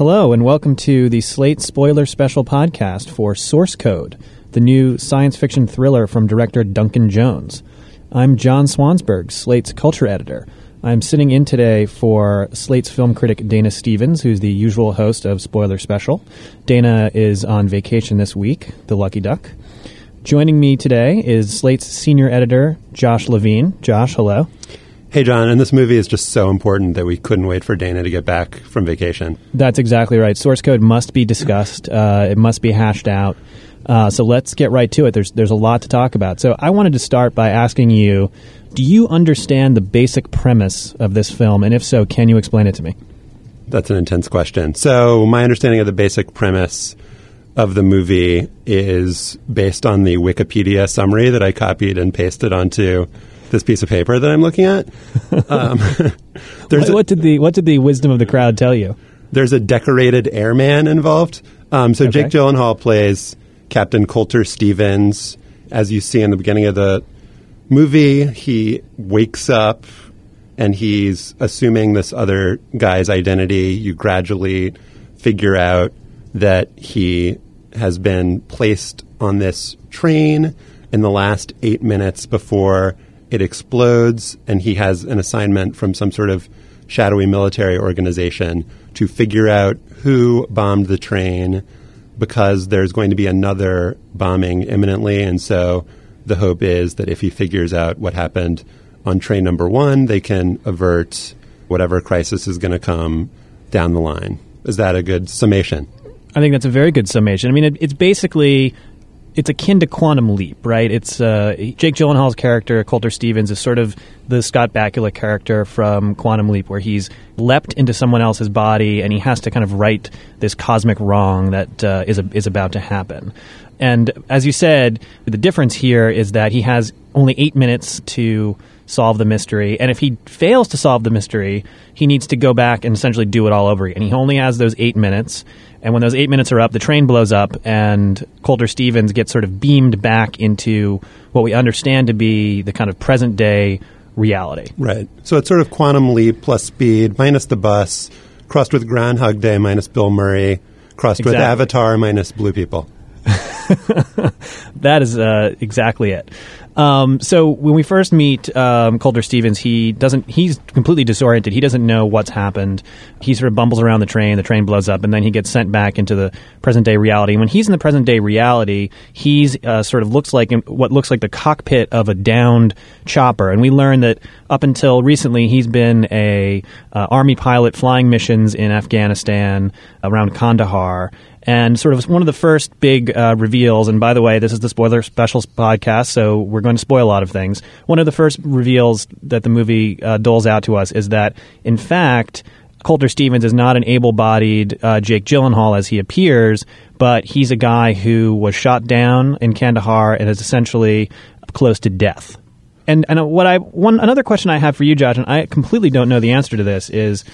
Hello, and welcome to the Slate Spoiler Special podcast for Source Code, the new science fiction thriller from director Duncan Jones. I'm John Swansburg, Slate's culture editor. I'm sitting in today for Slate's film critic Dana Stevens, who's the usual host of Spoiler Special. Dana is on vacation this week, the lucky duck. Joining me today is Slate's senior editor, Josh Levine. Josh, hello. Hey, John, and this movie is just so important that we couldn't wait for Dana to get back from vacation. That's exactly right. Source code must be discussed, uh, it must be hashed out. Uh, so let's get right to it. There's, there's a lot to talk about. So I wanted to start by asking you do you understand the basic premise of this film? And if so, can you explain it to me? That's an intense question. So, my understanding of the basic premise of the movie is based on the Wikipedia summary that I copied and pasted onto this piece of paper that I'm looking at. Um, what, a, what, did the what did the wisdom of the crowd tell you? There's a decorated airman involved. Um, so okay. Jake Gyllenhaal plays Captain Colter Stevens, as you see in the beginning of the movie. He wakes up and he's assuming this other guy's identity. You gradually figure out that he has been placed on this train in the last eight minutes before it explodes, and he has an assignment from some sort of shadowy military organization to figure out who bombed the train because there's going to be another bombing imminently. And so the hope is that if he figures out what happened on train number one, they can avert whatever crisis is going to come down the line. Is that a good summation? I think that's a very good summation. I mean, it, it's basically it's akin to Quantum Leap, right? It's uh, Jake Gyllenhaal's character, Colter Stevens, is sort of the Scott Bakula character from Quantum Leap, where he's leapt into someone else's body and he has to kind of right this cosmic wrong that uh, is a, is about to happen. And as you said, the difference here is that he has only eight minutes to solve the mystery. And if he fails to solve the mystery, he needs to go back and essentially do it all over again. And he only has those eight minutes. And when those eight minutes are up, the train blows up, and Colter Stevens gets sort of beamed back into what we understand to be the kind of present day reality. Right. So it's sort of quantum leap plus speed minus the bus, crossed with Groundhog Day minus Bill Murray, crossed exactly. with Avatar minus blue people. that is uh, exactly it. Um, so when we first meet um, Colter Stevens, he doesn't. He's completely disoriented. He doesn't know what's happened. He sort of bumbles around the train. The train blows up, and then he gets sent back into the present day reality. And when he's in the present day reality, he's uh, sort of looks like what looks like the cockpit of a downed chopper. And we learn that up until recently, he's been a uh, army pilot flying missions in Afghanistan around Kandahar and sort of one of the first big uh, reveals. And by the way, this is the spoiler specials podcast, so we're going to spoil a lot of things. One of the first reveals that the movie uh, doles out to us is that, in fact, Colter Stevens is not an able-bodied uh, Jake Gyllenhaal as he appears, but he's a guy who was shot down in Kandahar and is essentially close to death. And and what I one another question I have for you, Josh, and I completely don't know the answer to this is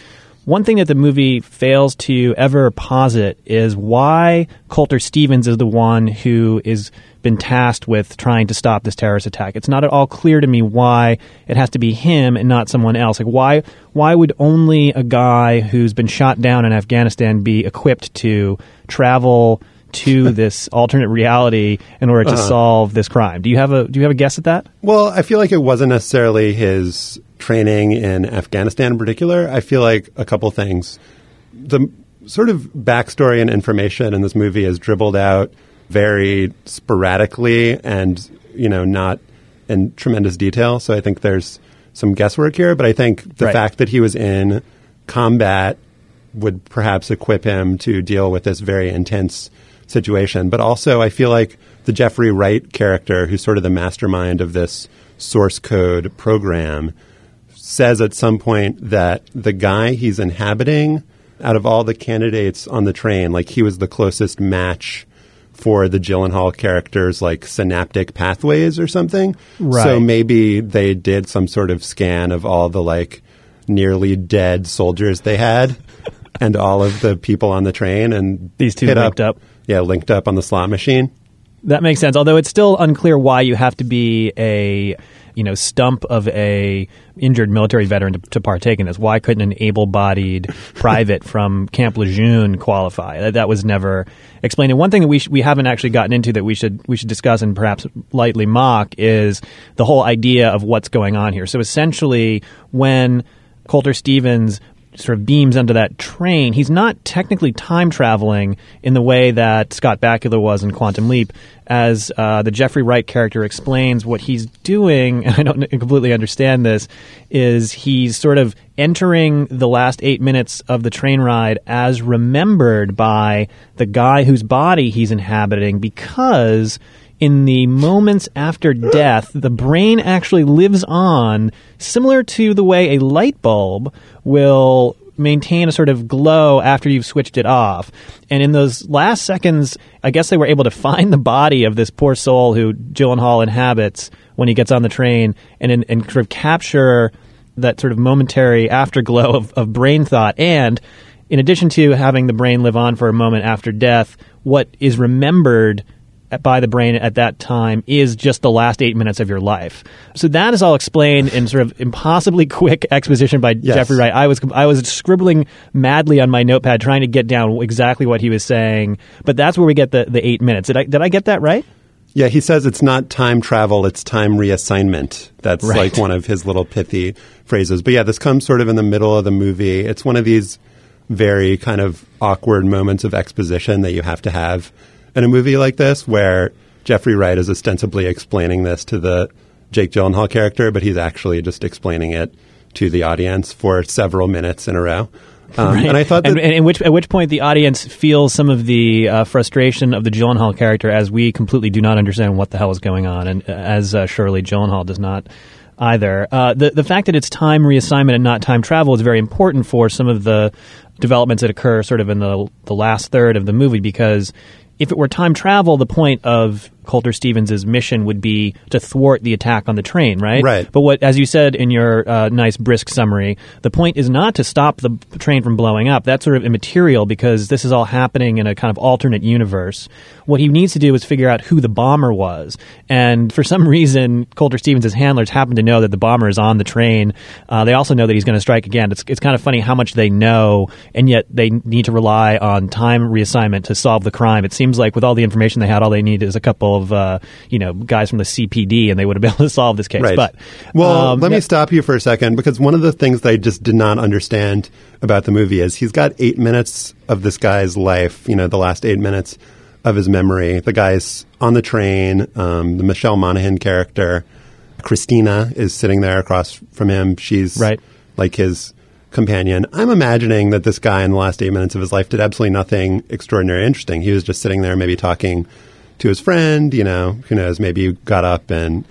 one thing that the movie fails to ever posit is why Colter Stevens is the one who is been tasked with trying to stop this terrorist attack. It's not at all clear to me why it has to be him and not someone else. Like why why would only a guy who's been shot down in Afghanistan be equipped to travel to this alternate reality in order to uh-huh. solve this crime? Do you have a do you have a guess at that? Well, I feel like it wasn't necessarily his training in Afghanistan in particular, I feel like a couple things. The sort of backstory and information in this movie is dribbled out very sporadically and, you know, not in tremendous detail. So I think there's some guesswork here, but I think the right. fact that he was in combat would perhaps equip him to deal with this very intense situation. But also, I feel like the Jeffrey Wright character, who's sort of the mastermind of this source code program, says at some point that the guy he's inhabiting, out of all the candidates on the train, like he was the closest match for the Gyllenhaal characters, like synaptic pathways or something. Right. So maybe they did some sort of scan of all the like nearly dead soldiers they had. and all of the people on the train, and these two linked up, up. Yeah, linked up on the slot machine. That makes sense. Although it's still unclear why you have to be a you know stump of a injured military veteran to, to partake in this? Why couldn't an able-bodied private from Camp Lejeune qualify? That, that was never explained. And one thing that we sh- we haven't actually gotten into that we should we should discuss and perhaps lightly mock is the whole idea of what's going on here. So essentially, when Colter Stevens sort of beams onto that train, he's not technically time traveling in the way that Scott Bakula was in Quantum Leap. As uh, the Jeffrey Wright character explains, what he's doing, and I don't completely understand this, is he's sort of entering the last eight minutes of the train ride as remembered by the guy whose body he's inhabiting because in the moments after death, the brain actually lives on, similar to the way a light bulb will maintain a sort of glow after you've switched it off. And in those last seconds, I guess they were able to find the body of this poor soul who Gyllenhaal inhabits when he gets on the train and, and sort of capture that sort of momentary afterglow of, of brain thought. And in addition to having the brain live on for a moment after death, what is remembered – by the brain at that time is just the last eight minutes of your life. So that is all explained in sort of impossibly quick exposition by yes. Jeffrey Wright. I was I was scribbling madly on my notepad trying to get down exactly what he was saying, but that's where we get the, the eight minutes. Did I did I get that right? Yeah, he says it's not time travel, it's time reassignment. That's right. like one of his little pithy phrases. But yeah, this comes sort of in the middle of the movie. It's one of these very kind of awkward moments of exposition that you have to have in a movie like this where Jeffrey Wright is ostensibly explaining this to the Jake Gyllenhaal character, but he's actually just explaining it to the audience for several minutes in a row. Um, right. And I thought, and, and which, at which point the audience feels some of the uh, frustration of the Gyllenhaal character, as we completely do not understand what the hell is going on, and uh, as uh, Shirley Gyllenhaal does not either. Uh, the the fact that it's time reassignment and not time travel is very important for some of the developments that occur sort of in the the last third of the movie because if it were time travel, the point of Colter Stevens' mission would be to thwart the attack on the train, right? Right. But what, as you said in your uh, nice brisk summary, the point is not to stop the train from blowing up. That's sort of immaterial because this is all happening in a kind of alternate universe. What he needs to do is figure out who the bomber was, and for some reason, Colter Stevens' handlers happen to know that the bomber is on the train. Uh, they also know that he's going to strike again. It's it's kind of funny how much they know, and yet they need to rely on time reassignment to solve the crime. It seems like with all the information they had, all they need is a couple of uh, you know guys from the CPD, and they would have been able to solve this case. Right. But well, um, let yeah. me stop you for a second because one of the things that I just did not understand about the movie is he's got eight minutes of this guy's life. You know, the last eight minutes of his memory. The guy's on the train. Um, the Michelle Monaghan character, Christina, is sitting there across from him. She's right. like his companion. I'm imagining that this guy in the last eight minutes of his life did absolutely nothing extraordinary interesting. He was just sitting there, maybe talking to his friend. You know, who knows? Maybe got up and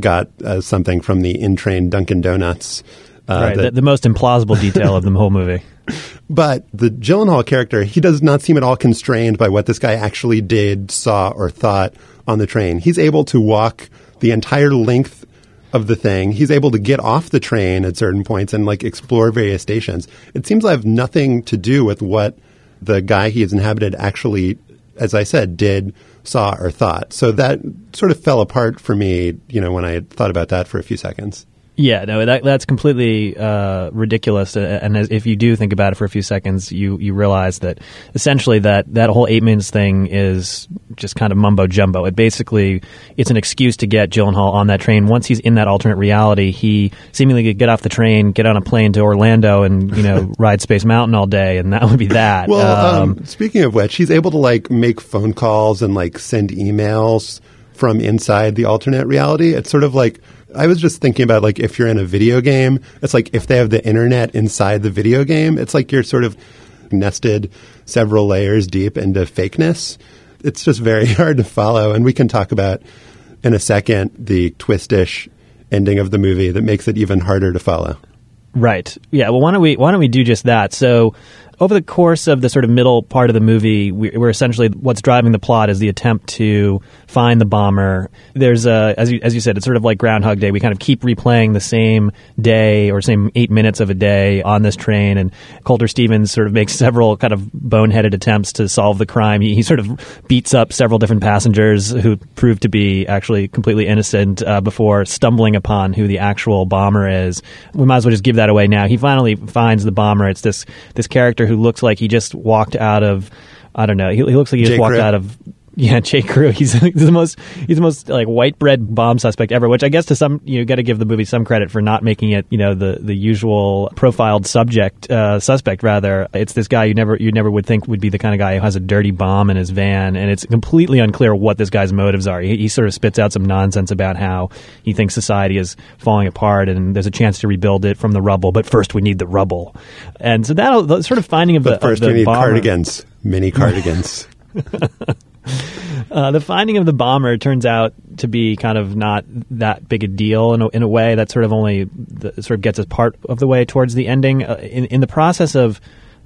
got uh, something from the in train Dunkin' Donuts. Uh, right, that, the, the, most implausible detail of the whole movie. But the Gyllenhaal character, he does not seem at all constrained by what this guy actually did, saw, or thought on the train. He's able to walk the entire length of the thing. He's able to get off the train at certain points and like explore various stations. It seems to have nothing to do with what the guy he has inhabited actually, as I said, did saw or thought. So that sort of fell apart for me, you know, when I thought about that for a few seconds. Yeah, no, that, that's completely uh, ridiculous. And as, if you do think about it for a few seconds, you, you realize that essentially that, that whole eight minutes thing is just kind of mumbo jumbo. It basically it's an excuse to get Gyllenhaal on that train. Once he's in that alternate reality, he seemingly could get off the train, get on a plane to Orlando, and you know ride Space Mountain all day, and that would be that. Well, um, um, speaking of which, he's able to like make phone calls and like send emails from inside the alternate reality. It's sort of like I was just thinking about like if you're in a video game, it's like if they have the internet inside the video game, it's like you're sort of nested several layers deep into fakeness. It's just very hard to follow. And we can talk about in a second the twistish ending of the movie that makes it even harder to follow. Right. Yeah. Well, why don't we why don't we do just that? So over the course of the sort of middle part of the movie, we, are essentially what's driving the plot is the attempt to find the bomber. There's a, as you, as you said, it's sort of like Groundhog Day. We kind of keep replaying the same day or same eight minutes of a day on this train, and Colter Stevens sort of makes several kind of boneheaded attempts to solve the crime. He, he sort of beats up several different passengers who prove to be actually completely innocent uh, before stumbling upon who the actual bomber is. We might as well just give that away now. He finally finds the bomber. It's this this character who looks like he just walked out of I don't know. He, he looks like he just walked out of yeah, J. Crew. He's, he's the most he's the most like white bread bomb suspect ever. Which I guess to some you got to give the movie some credit for not making it you know the the usual profiled subject uh, suspect. Rather, it's this guy you never you never would think would be the kind of guy who has a dirty bomb in his van, and it's completely unclear what this guy's motives are. He, he sort of spits out some nonsense about how he thinks society is falling apart and there's a chance to rebuild it from the rubble, but first we need the rubble. And so that sort of finding of but the first of the we need bomber, cardigans, mini cardigans. Uh, the finding of the bomber turns out to be kind of not that big a deal in a, in a way that sort of only the, sort of gets us part of the way towards the ending. Uh, in, in the process of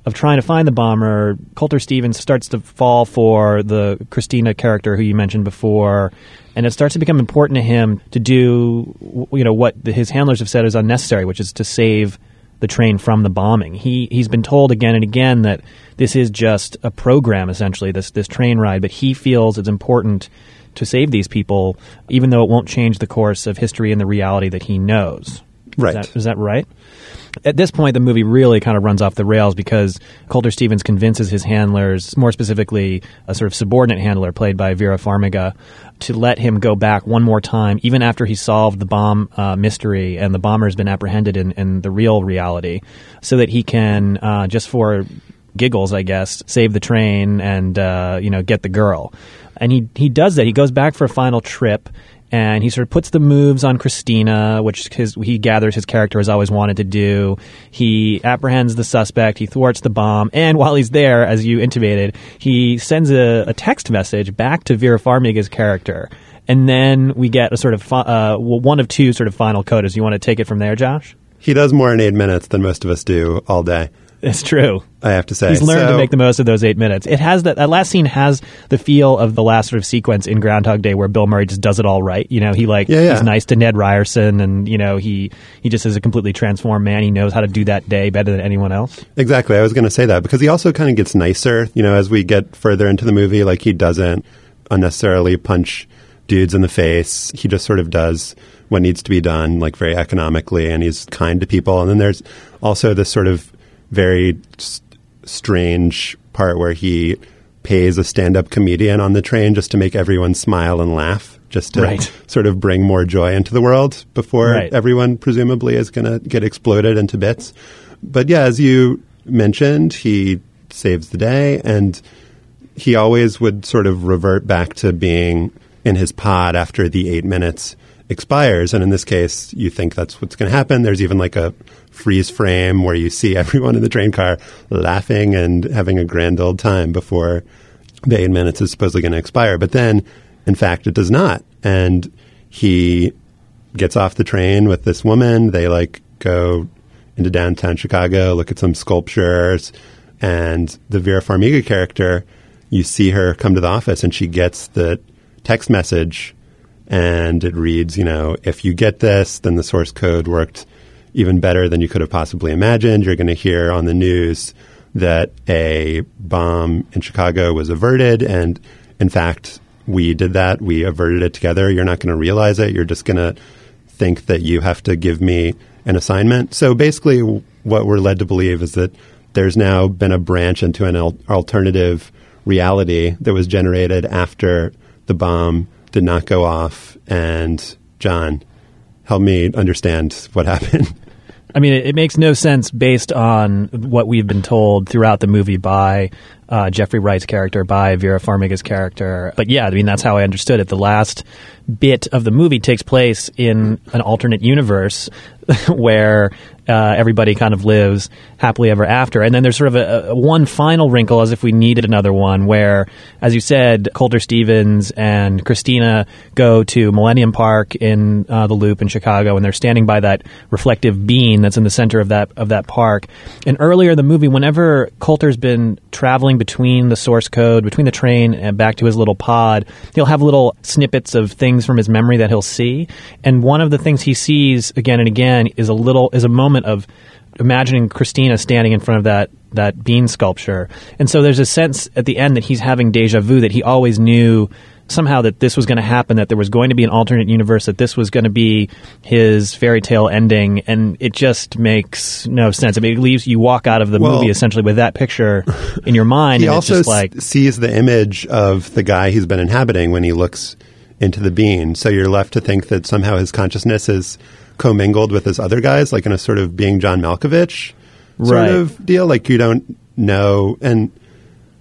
of trying to find the bomber, Colter Stevens starts to fall for the Christina character who you mentioned before, and it starts to become important to him to do you know what the, his handlers have said is unnecessary, which is to save the train from the bombing. He he's been told again and again that this is just a program essentially this this train ride, but he feels it's important to save these people, even though it won't change the course of history and the reality that he knows. Right. Is that, is that right? At this point, the movie really kind of runs off the rails because Colter Stevens convinces his handlers, more specifically a sort of subordinate handler played by Vera Farmiga, to let him go back one more time, even after he solved the bomb uh, mystery and the bomber has been apprehended in, in, the real reality, so that he can, uh, just for giggles, I guess, save the train and uh, you know get the girl. And he he does that. He goes back for a final trip and he sort of puts the moves on Christina, which his, he gathers his character has always wanted to do. He apprehends the suspect, he thwarts the bomb, and while he's there, as you intimated, he sends a, a text message back to Vera Farmiga's character. And then we get a sort of fi- uh, one of two sort of final codas. You want to take it from there, Josh? He does more in eight minutes than most of us do all day. It's true. I have to say. He's learned so, to make the most of those eight minutes. It has that, that last scene has the feel of the last sort of sequence in Groundhog Day where Bill Murray just does it all right. You know, he like, yeah, yeah. he's nice to Ned Ryerson and, you know, he, he just is a completely transformed man. He knows how to do that day better than anyone else. Exactly. I was going to say that because he also kind of gets nicer, you know, as we get further into the movie. Like he doesn't unnecessarily punch dudes in the face. He just sort of does what needs to be done, like very economically, and he's kind to people. And then there's also this sort of very strange part where he pays a stand-up comedian on the train just to make everyone smile and laugh just to right. sort of bring more joy into the world before right. everyone presumably is going to get exploded into bits but yeah as you mentioned he saves the day and he always would sort of revert back to being in his pod after the eight minutes expires. And in this case, you think that's what's going to happen. There's even like a freeze frame where you see everyone in the train car laughing and having a grand old time before the eight minutes is supposedly going to expire. But then, in fact, it does not. And he gets off the train with this woman. They like go into downtown Chicago, look at some sculptures, and the Vera Farmiga character, you see her come to the office and she gets the text message and it reads, you know, if you get this, then the source code worked even better than you could have possibly imagined. You're going to hear on the news that a bomb in Chicago was averted, and in fact, we did that. We averted it together. You're not going to realize it. You're just going to think that you have to give me an assignment. So basically, what we're led to believe is that there's now been a branch into an al- alternative reality that was generated after the bomb did not go off. And John, help me understand what happened. I mean, it, it, makes no sense based on what we've been told throughout the movie by uh, Jeffrey Wright's character, by Vera Farmiga's character. But yeah, I mean, that's how I understood it. The last bit of the movie takes place in an alternate universe where uh, everybody kind of lives happily ever after. And then there's sort of a, a, one final wrinkle, as if we needed another one, where, as you said, Colter Stevens and Christina go to Millennium Park in uh, the Loop in Chicago, and they're standing by that reflective bean that's in the center of that of that park. And earlier in the movie, whenever Colter's been traveling between the source code, between the train and back to his little pod, he'll have little snippets of things from his memory that he'll see. And one of the things he sees again and again is a little is a moment of imagining Christina standing in front of that that bean sculpture. And so there's a sense at the end that he's having deja vu that he always knew somehow that this was going to happen, that there was going to be an alternate universe, that this was going to be his fairy tale ending, and it just makes no sense. I mean, it leaves you walk out of the Well- movie essentially with that picture in your mind, He and it's also just like sees the image of the guy he's been inhabiting when he looks into the bean. So you're left to think that somehow his consciousness is commingled with his other guys, like in a sort of being John Malkovich sort Right. of deal. Like you don't know. And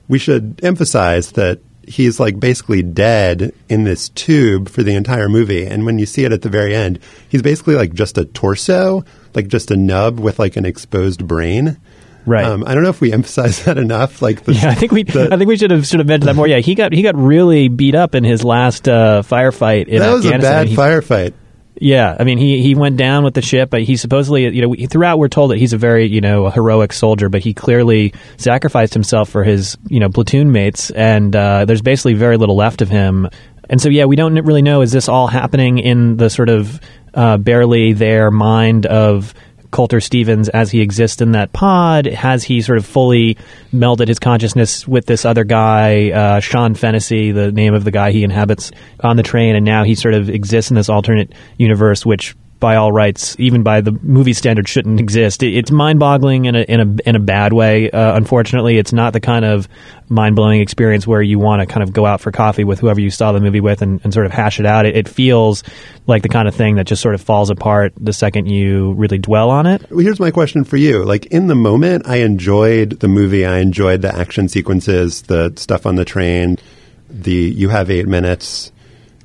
we should emphasize that he's like basically dead in this tube for the entire movie. And when you see it at the very end, he's basically like just a torso, like just a nub with like an exposed brain. Right. Um, I don't know if we emphasize that enough. Like, the, Yeah, I think we. the- I think we should have sort of mentioned that more. Yeah, he got he got really beat up in his last uh, firefight in that was a Afghanistan. bad He- firefight. Yeah, I mean, he he went down with the ship. But he supposedly, you know, throughout we're told that he's a very, you know, heroic soldier. But he clearly sacrificed himself for his, you know, platoon mates. And uh, there's basically very little left of him. And so, yeah, we don't really know. Is this all happening in the sort of uh, barely there mind of Colter Stevens as he exists in that pod? Has he sort of fully melded his consciousness with this other guy, uh, Sean Fennessy, the name of the guy he inhabits on the train, and now he sort of exists in this alternate universe, which by all rights, even by the movie standard, shouldn't exist. It, it's mind-boggling in a in a in a bad way. Uh, unfortunately, it's not the kind of mind-blowing experience where you want to kind of go out for coffee with whoever you saw the movie with and, and sort of hash it out. It, it feels like the kind of thing that just sort of falls apart the second you really dwell on it. Well, here's my question for you. Like in the moment, I enjoyed the movie. I enjoyed the action sequences, the stuff on the train. The you have eight minutes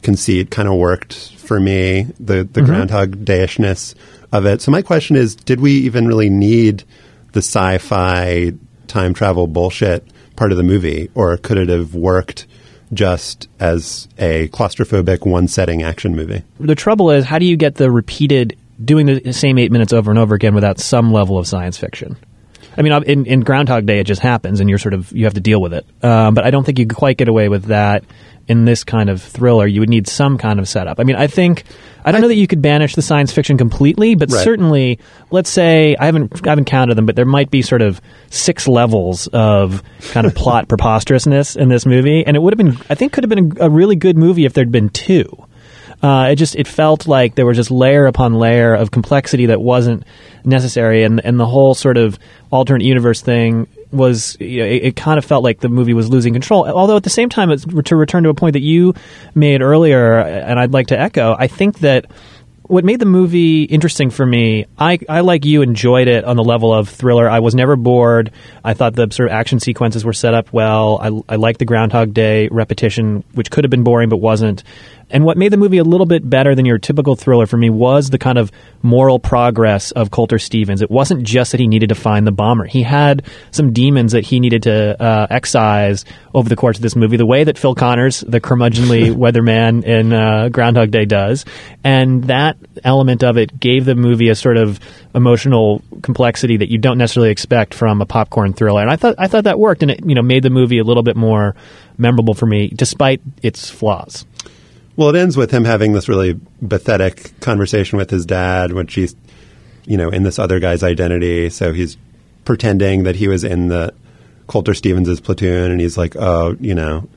conceit kind of worked for me. The the mm-hmm. Groundhog Dayishness of it. So my question is, did we even really need the sci-fi time travel bullshit part of the movie, or could it have worked just as a claustrophobic one setting action movie? The trouble is, how do you get the repeated doing the same eight minutes over and over again without some level of science fiction? I mean, in, in Groundhog Day, it just happens, and you're sort of you have to deal with it. Um, but I don't think you could quite get away with that in this kind of thriller. You would need some kind of setup. I mean, I think I don't know that you could banish the science fiction completely, but Right. certainly, let's say I haven't I haven't counted them, but there might be sort of six levels of kind of plot preposterousness in this movie, and it would have been I think could have been a, a really good movie if there'd been two. Uh, it just it felt like there was just layer upon layer of complexity that wasn't necessary, and and the whole sort of alternate universe thing was you know, it, it kind of felt like the movie was losing control. Although at the same time, to return to a point that you made earlier, and I'd like to echo, I think that what made the movie interesting for me, I, I like you enjoyed it on the level of thriller. I was never bored. I thought the sort of action sequences were set up well. I, I liked the Groundhog Day repetition, which could have been boring but wasn't. And what made the movie a little bit better than your typical thriller for me was the kind of moral progress of Colter Stevens. It wasn't just that he needed to find the bomber. He had some demons that he needed to uh, excise over the course of this movie, the way that Phil Connors, the curmudgeonly weatherman in uh, Groundhog Day, does. And that element of it gave the movie a sort of emotional complexity that you don't necessarily expect from a popcorn thriller. And I thought I thought that worked, and it you know made the movie a little bit more memorable for me, despite its flaws. Well, it ends with him having this really pathetic conversation with his dad, which he's, you know, in this other guy's identity. So he's pretending that he was in the Colter Stevens' platoon, and he's like, oh, you know,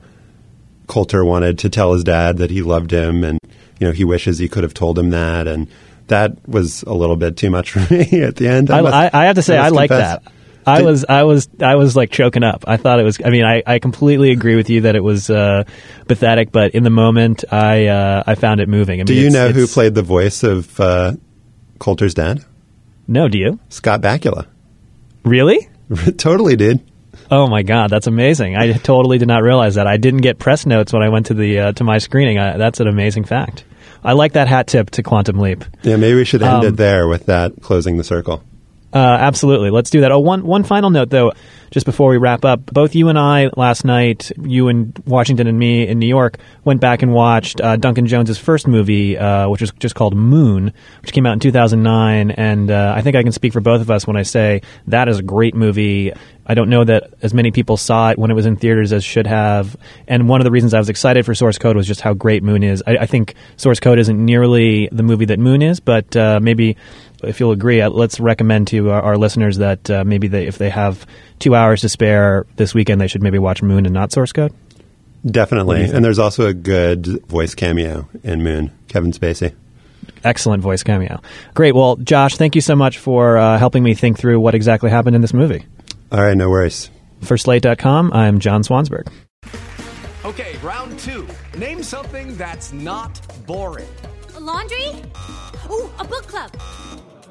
Colter wanted to tell his dad that he loved him, and you know, he wishes he could have told him that, and that was a little bit too much for me at the end. I, must- I, I have to say, I, must like that. I Did- was, I was, I was like choking up. I thought it was. I mean, I, I completely agree with you that it was uh, pathetic, but in the moment, I, uh, I found it moving. I mean, Do you know who played the voice of uh, Colter's dad? No, do you Scott Bakula. really? totally, dude. Oh my god, that's amazing! I totally did not realize that. I didn't get press notes when I went to the uh, to my screening. I, that's an amazing fact. I like that hat tip to Quantum Leap. Yeah, maybe we should end Um, it there with that closing the circle. Uh, absolutely. Let's do that. Oh, one one final note though, just before we wrap up. Both you and I last night, you in Washington and me in New York, went back and watched uh, Duncan Jones's first movie, uh, which was just called Moon, which came out in 2009. And uh, I think I can speak for both of us when I say that is a great movie. I don't know that as many people saw it when it was in theaters as should have. And one of the reasons I was excited for Source Code was just how great Moon is. I, I think Source Code isn't nearly the movie that Moon is, but uh, maybe if you'll agree, uh, let's recommend to our, our listeners that uh, maybe they, if they have two hours to spare this weekend, they should maybe watch Moon and not Source Code. Definitely. And there's also a good voice cameo in Moon, Kevin Spacey. Excellent voice cameo. Great. Well, Josh, thank you so much for uh, helping me think through what exactly happened in this movie. All right, no worries. For Slate.com, I'm John Swansburg. Okay, round two. Name something that's not boring. A laundry? Ooh, a book club.